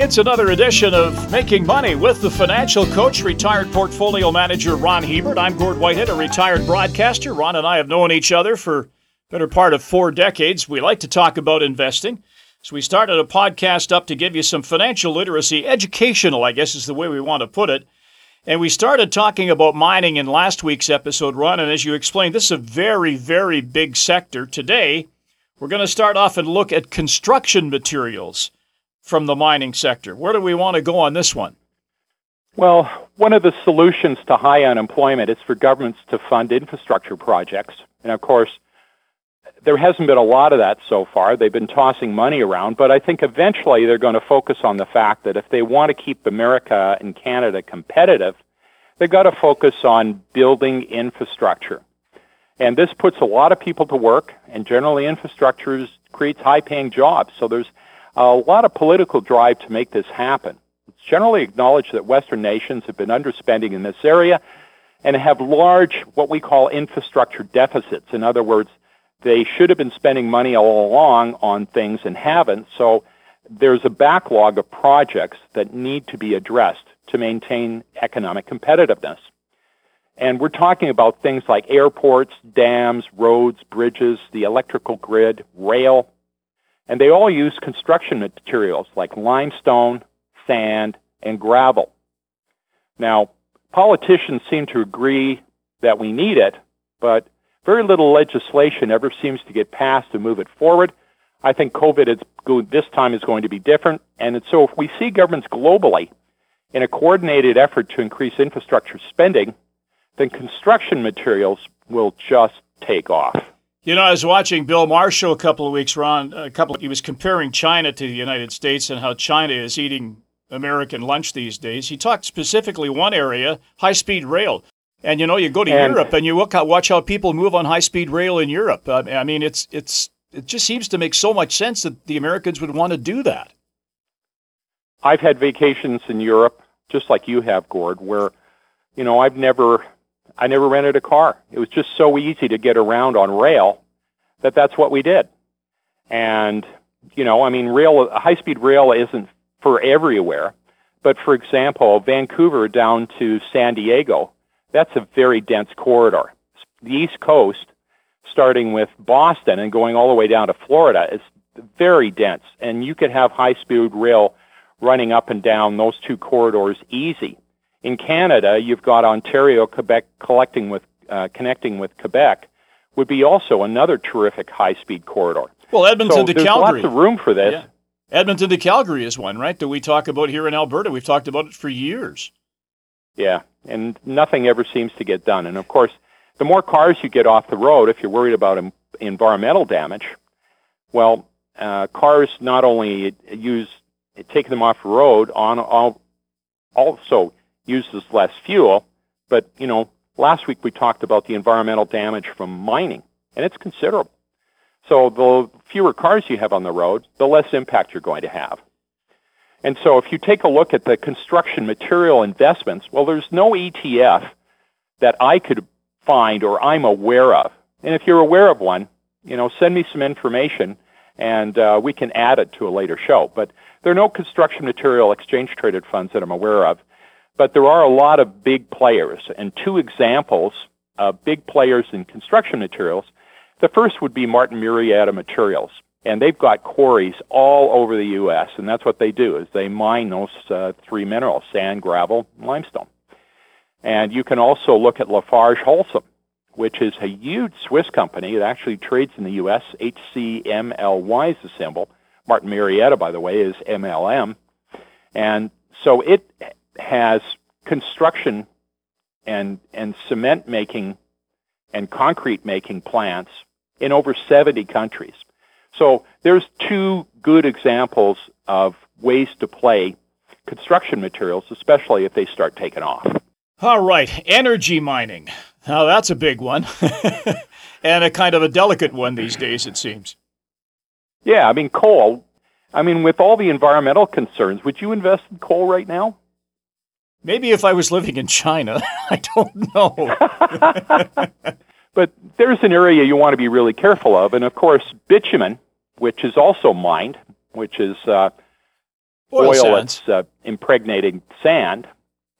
It's another edition of Making Money with the financial coach, retired portfolio manager Ron Hebert. I'm Gord Whitehead, a retired broadcaster. Ron and I have known each other for better part of four decades. We like to talk about investing. So we started a podcast up to give you some financial literacy, educational, I guess is the way we want to put it. And we started talking about mining in last week's episode, Ron. And as you explained, this is a very, very big sector. Today, we're going to start off and look at construction materials from the mining sector. Where do we want to go on this one? Well, one of the solutions to high unemployment is for governments to fund infrastructure projects. And of course, there hasn't been a lot of that so far. They've been tossing money around, but I think eventually they're going to focus on the fact that if they want to keep America and Canada competitive, they've got to focus on building infrastructure. And this puts a lot of people to work, and generally infrastructure creates high paying jobs. So there's a lot of political drive to make this happen. It's generally acknowledged that Western nations have been underspending in this area and have large, what we call infrastructure deficits. In other words, they should have been spending money all along on things and haven't. So there's a backlog of projects that need to be addressed to maintain economic competitiveness. And we're talking about things like airports, dams, roads, bridges, the electrical grid, rail, and they all use construction materials like limestone, sand, and gravel. Now, politicians seem to agree that we need it, but very little legislation ever seems to get passed to move it forward. I think COVID is this time is going to be different, and so if we see governments globally in a coordinated effort to increase infrastructure spending, then construction materials will just take off. You know, I was watching Bill Marshall a couple of weeks, Ron. A couple, he was comparing China to the United States and how China is eating American lunch these days. He talked specifically one area, high-speed rail. And you know, you go to and, Europe and you look how, watch how people move on high-speed rail in Europe. Um, I mean, it's it's it just seems to make so much sense that the Americans would want to do that. I've had vacations in Europe, just like you have, Gord, where you know I've never I never rented a car. It was just so easy to get around on rail that that's what we did. And, you know, I mean, rail, high speed rail isn't for everywhere. But for example, Vancouver down to San Diego, that's a very dense corridor. The East Coast, starting with Boston and going all the way down to Florida, is very dense. And you could have high speed rail running up and down those two corridors easy. In Canada, you've got Ontario, Quebec collecting with, uh, connecting with Quebec would be also another terrific high-speed corridor. Well, Edmonton so to Calgary. lots of room for this. Yeah. Edmonton to Calgary is one, right? That we talk about here in Alberta. We've talked about it for years. Yeah, and nothing ever seems to get done. And of course, the more cars you get off the road, if you're worried about environmental damage, well, uh, cars not only use taking them off the road on also uses less fuel. But, you know, last week we talked about the environmental damage from mining, and it's considerable. So the fewer cars you have on the road, the less impact you're going to have. And so if you take a look at the construction material investments, well, there's no ETF that I could find or I'm aware of. And if you're aware of one, you know, send me some information and uh, we can add it to a later show. But there are no construction material exchange traded funds that I'm aware of. But there are a lot of big players, and two examples of big players in construction materials. The first would be Martin Marietta Materials, and they've got quarries all over the U.S., and that's what they do is they mine those uh, three minerals: sand, gravel, and limestone. And you can also look at Lafarge Holcim, which is a huge Swiss company. It actually trades in the U.S. HCMLY is the symbol. Martin Marietta, by the way, is MLM. And so it has construction and, and cement making and concrete making plants in over 70 countries. So there's two good examples of ways to play construction materials, especially if they start taking off. All right, energy mining. Now that's a big one, and a kind of a delicate one these days, it seems. Yeah, I mean, coal. I mean, with all the environmental concerns, would you invest in coal right now? Maybe if I was living in China, I don't know. but there's an area you want to be really careful of, and of course, bitumen, which is also mined, which is uh, oil, oil that's uh, impregnating sand,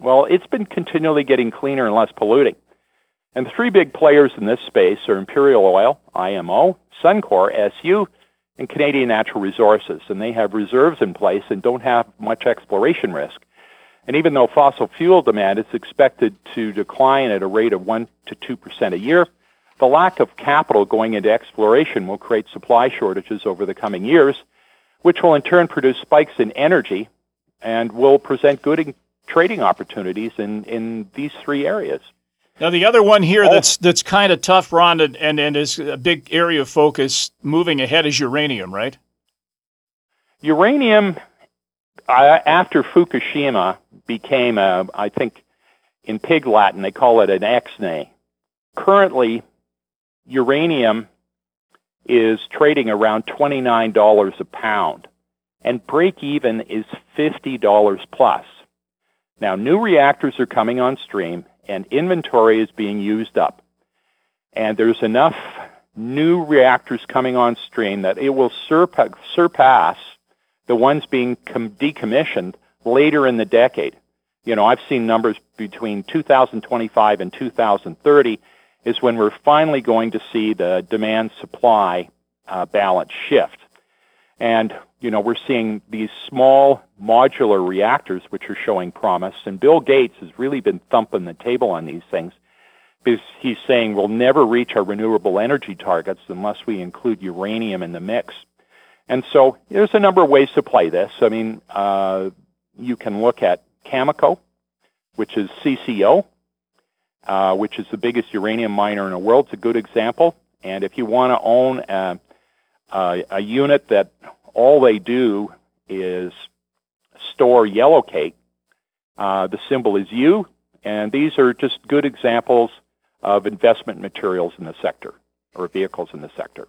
well, it's been continually getting cleaner and less polluting. And the three big players in this space are Imperial Oil, IMO, Suncor, SU, and Canadian Natural Resources. And they have reserves in place and don't have much exploration risk. And even though fossil fuel demand is expected to decline at a rate of 1 to 2% a year, the lack of capital going into exploration will create supply shortages over the coming years, which will in turn produce spikes in energy and will present good trading opportunities in, in these three areas. Now the other one here oh. that's that's kind of tough, Ron, and, and, and is a big area of focus moving ahead is uranium, right? Uranium, uh, after Fukushima, became a, I think, in pig Latin they call it an X-nay. Currently, uranium is trading around $29 a pound, and break even is $50 plus. Now, new reactors are coming on stream, and inventory is being used up. And there's enough new reactors coming on stream that it will surpass the ones being decommissioned later in the decade. You know, I've seen numbers between 2025 and 2030 is when we're finally going to see the demand supply uh, balance shift. And, you know, we're seeing these small modular reactors which are showing promise. And Bill Gates has really been thumping the table on these things because he's saying we'll never reach our renewable energy targets unless we include uranium in the mix. And so there's a number of ways to play this. I mean, uh, you can look at Cameco, which is CCO, uh, which is the biggest uranium miner in the world. It's a good example. And if you want to own a, a, a unit that all they do is store yellowcake, uh, the symbol is U, and these are just good examples of investment materials in the sector or vehicles in the sector.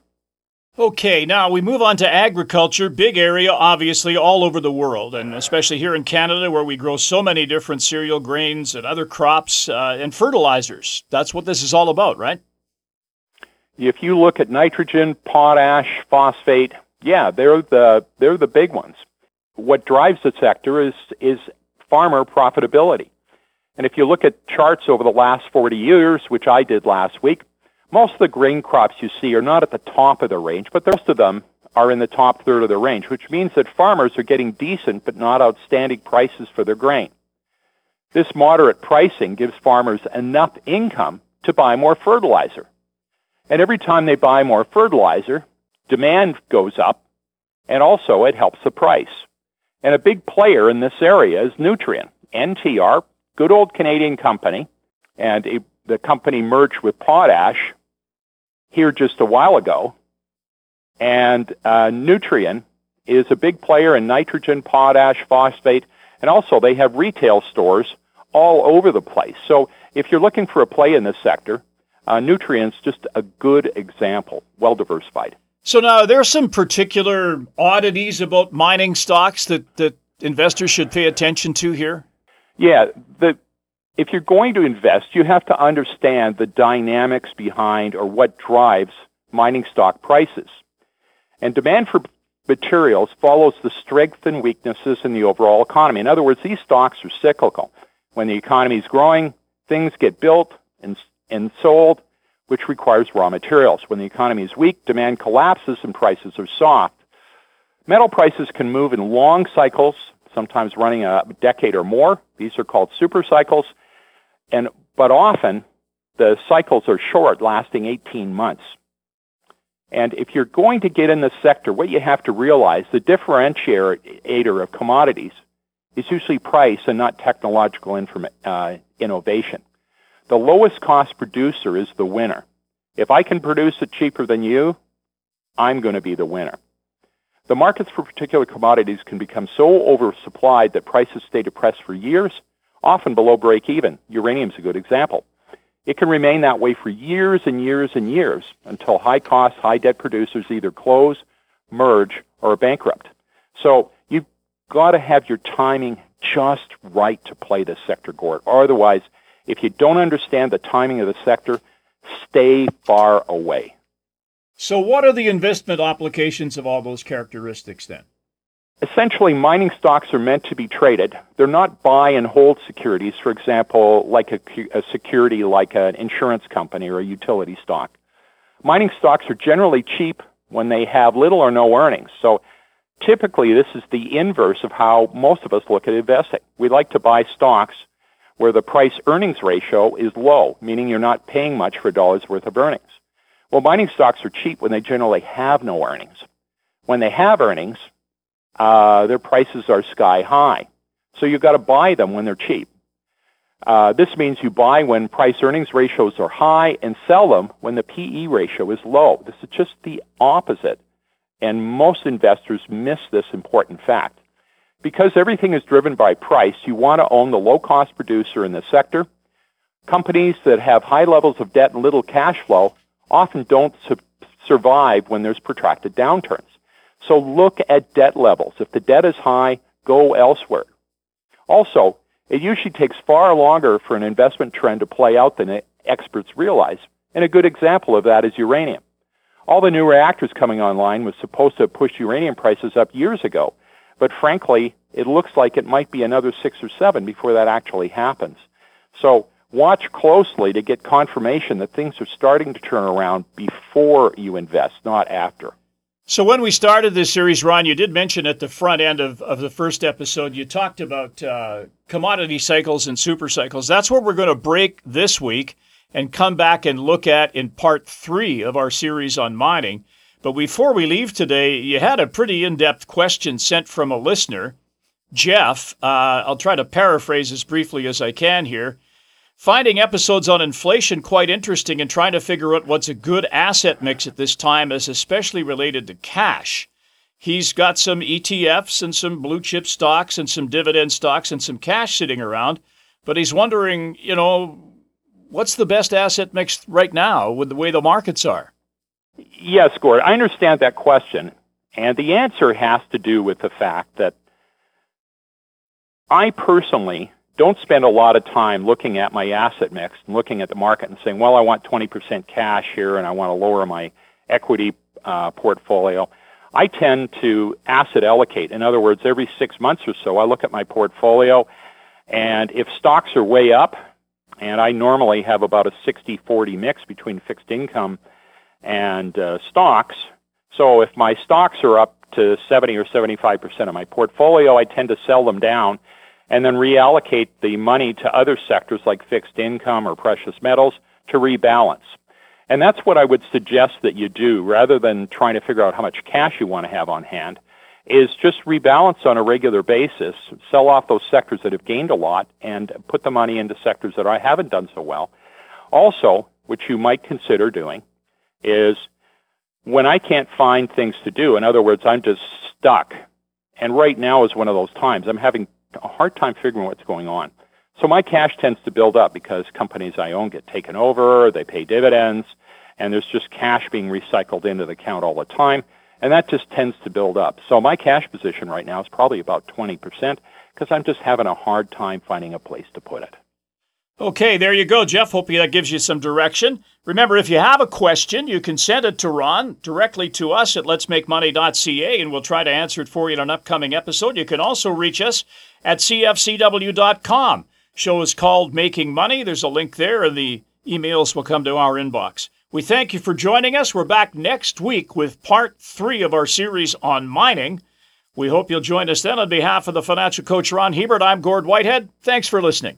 Okay, now we move on to agriculture. Big area, obviously, all over the world, and especially here in Canada where we grow so many different cereal grains and other crops uh, and fertilizers. That's what this is all about, right? If you look at nitrogen, potash, phosphate, yeah, they're the they're the big ones. What drives the sector is is farmer profitability. And if you look at charts over the last 40 years, which I did last week, most of the grain crops you see are not at the top of the range, but the rest of them are in the top third of the range, which means that farmers are getting decent but not outstanding prices for their grain. This moderate pricing gives farmers enough income to buy more fertilizer. And every time they buy more fertilizer, demand goes up, and also it helps the price. And a big player in this area is Nutrien, NTR, good old Canadian company, and it, the company merged with Potash here just a while ago. And uh, Nutrien is a big player in nitrogen, potash, phosphate, and also they have retail stores all over the place. So if you're looking for a play in this sector, uh, Nutrien's just a good example, well diversified. So now there are some particular oddities about mining stocks that, that investors should pay attention to here. Yeah, the if you're going to invest, you have to understand the dynamics behind or what drives mining stock prices. And demand for materials follows the strengths and weaknesses in the overall economy. In other words, these stocks are cyclical. When the economy is growing, things get built and, and sold, which requires raw materials. When the economy is weak, demand collapses and prices are soft. Metal prices can move in long cycles, sometimes running a decade or more. These are called super cycles. And, but often the cycles are short, lasting 18 months. And if you're going to get in the sector, what you have to realize, the differentiator of commodities is usually price and not technological uh, innovation. The lowest cost producer is the winner. If I can produce it cheaper than you, I'm going to be the winner. The markets for particular commodities can become so oversupplied that prices stay depressed for years often below break even. Uranium is a good example. It can remain that way for years and years and years until high cost, high debt producers either close, merge, or are bankrupt. So you've got to have your timing just right to play this sector, Gord. Otherwise, if you don't understand the timing of the sector, stay far away. So, what are the investment applications of all those characteristics then? Essentially mining stocks are meant to be traded. They're not buy and hold securities, for example, like a, a security like an insurance company or a utility stock. Mining stocks are generally cheap when they have little or no earnings. So typically this is the inverse of how most of us look at investing. We like to buy stocks where the price earnings ratio is low, meaning you're not paying much for a dollar's worth of earnings. Well, mining stocks are cheap when they generally have no earnings. When they have earnings, uh, their prices are sky high. So you've got to buy them when they're cheap. Uh, this means you buy when price earnings ratios are high and sell them when the PE ratio is low. This is just the opposite. And most investors miss this important fact. Because everything is driven by price, you want to own the low cost producer in the sector. Companies that have high levels of debt and little cash flow often don't su- survive when there's protracted downturns. So look at debt levels. If the debt is high, go elsewhere. Also, it usually takes far longer for an investment trend to play out than experts realize. And a good example of that is uranium. All the new reactors coming online was supposed to have pushed uranium prices up years ago. But frankly, it looks like it might be another six or seven before that actually happens. So watch closely to get confirmation that things are starting to turn around before you invest, not after. So, when we started this series, Ron, you did mention at the front end of, of the first episode, you talked about uh, commodity cycles and super cycles. That's where we're going to break this week and come back and look at in part three of our series on mining. But before we leave today, you had a pretty in depth question sent from a listener, Jeff. Uh, I'll try to paraphrase as briefly as I can here finding episodes on inflation quite interesting and trying to figure out what's a good asset mix at this time is especially related to cash. He's got some ETFs and some blue chip stocks and some dividend stocks and some cash sitting around, but he's wondering, you know, what's the best asset mix right now with the way the markets are? Yes, Gord, I understand that question. And the answer has to do with the fact that I personally don't spend a lot of time looking at my asset mix and looking at the market and saying, well, I want 20% cash here and I want to lower my equity uh, portfolio. I tend to asset allocate. In other words, every six months or so, I look at my portfolio, and if stocks are way up, and I normally have about a 60 40 mix between fixed income and uh, stocks. So if my stocks are up to 70 or 75% of my portfolio, I tend to sell them down and then reallocate the money to other sectors like fixed income or precious metals to rebalance. And that's what I would suggest that you do rather than trying to figure out how much cash you want to have on hand is just rebalance on a regular basis, sell off those sectors that have gained a lot and put the money into sectors that I haven't done so well. Also, which you might consider doing is when I can't find things to do, in other words, I'm just stuck. And right now is one of those times. I'm having a hard time figuring what's going on. So my cash tends to build up because companies I own get taken over, they pay dividends, and there's just cash being recycled into the account all the time, and that just tends to build up. So my cash position right now is probably about 20% because I'm just having a hard time finding a place to put it. Okay, there you go, Jeff. Hope that gives you some direction. Remember, if you have a question, you can send it to Ron directly to us at letsmakemoney.ca, and we'll try to answer it for you in an upcoming episode. You can also reach us at cfcw.com. Show is called Making Money. There's a link there, and the emails will come to our inbox. We thank you for joining us. We're back next week with part three of our series on mining. We hope you'll join us then. On behalf of the financial coach Ron Hebert, I'm Gord Whitehead. Thanks for listening.